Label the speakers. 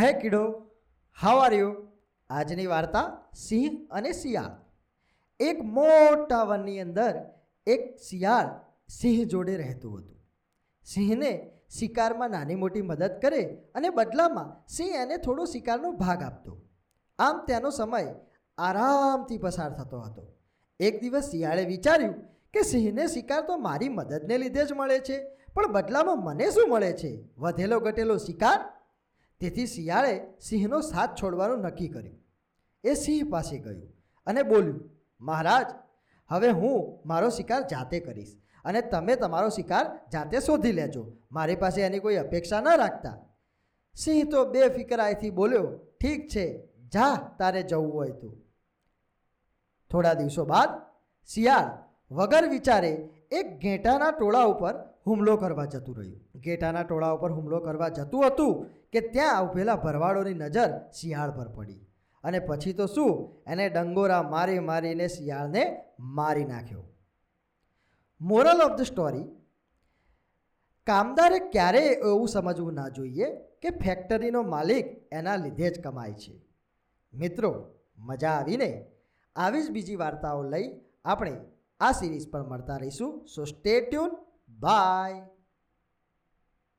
Speaker 1: હે કીડો how are you આજની વાર્તા સિંહ અને શિયાળ. એક મોટા વનની અંદર એક શિયાળ સિંહ જોડે રહેતું હતું. સિંહને શિકારમાં નાની મોટી મદદ કરે અને બદલામાં સિંહ એને થોડો શિકારનો ભાગ આપતો. આમ તેનો સમય આરામથી પસાર થતો હતો. એક દિવસ શિયાળે વિચાર્યું કે સિંહને શિકાર તો મારી મદદને લીધે જ મળે છે, પણ બદલામાં મને શું મળે છે? વધેલો ઘટેલો શિકાર તેથી શિયાળે સિંહનો સાથ છોડવાનું નક્કી કર્યું. એ સિંહ પાસે ગયું અને બોલ્યું, મહારાજ, હવે હું મારો શિકાર જાતે કરીશ અને તમે તમારો શિકાર જાતે શોધી લેજો. મારી પાસે એની કોઈ અપેક્ષા ન રાખતા. સિંહ તો બે ફિકરાઈથી બોલ્યો, ઠીક છે, જા, તારે જવું હોય તું. થોડા દિવસો બાદ શિયાળ વગર વિચારે એક ઘેટાના ટોળા ઉપર હુમલો કરવા જતું રહ્યું. ઘેટાના ટોળા ઉપર હુમલો કરવા જતું હતું કે ત્યાં ઉભેલા ભરવાડોની નજર શિયાળ પર પડી. અને પછી તો શું? એને ડંગોરા મારી મારીને શિયાળને મારી નાખ્યો. Moral of the story. કામદારે ક્યારેય એવું સમજવું ના જોઈએ કે ફેક્ટરીનો માલિક એના લીધે જ કમાય છે. મિત્રો, મજા આવીને આવી જ બીજી વાર્તાઓ લઈ આપણે આ સિરીઝ પર મળતા રહીશું. સો સ્ટે ટ્યુન બાય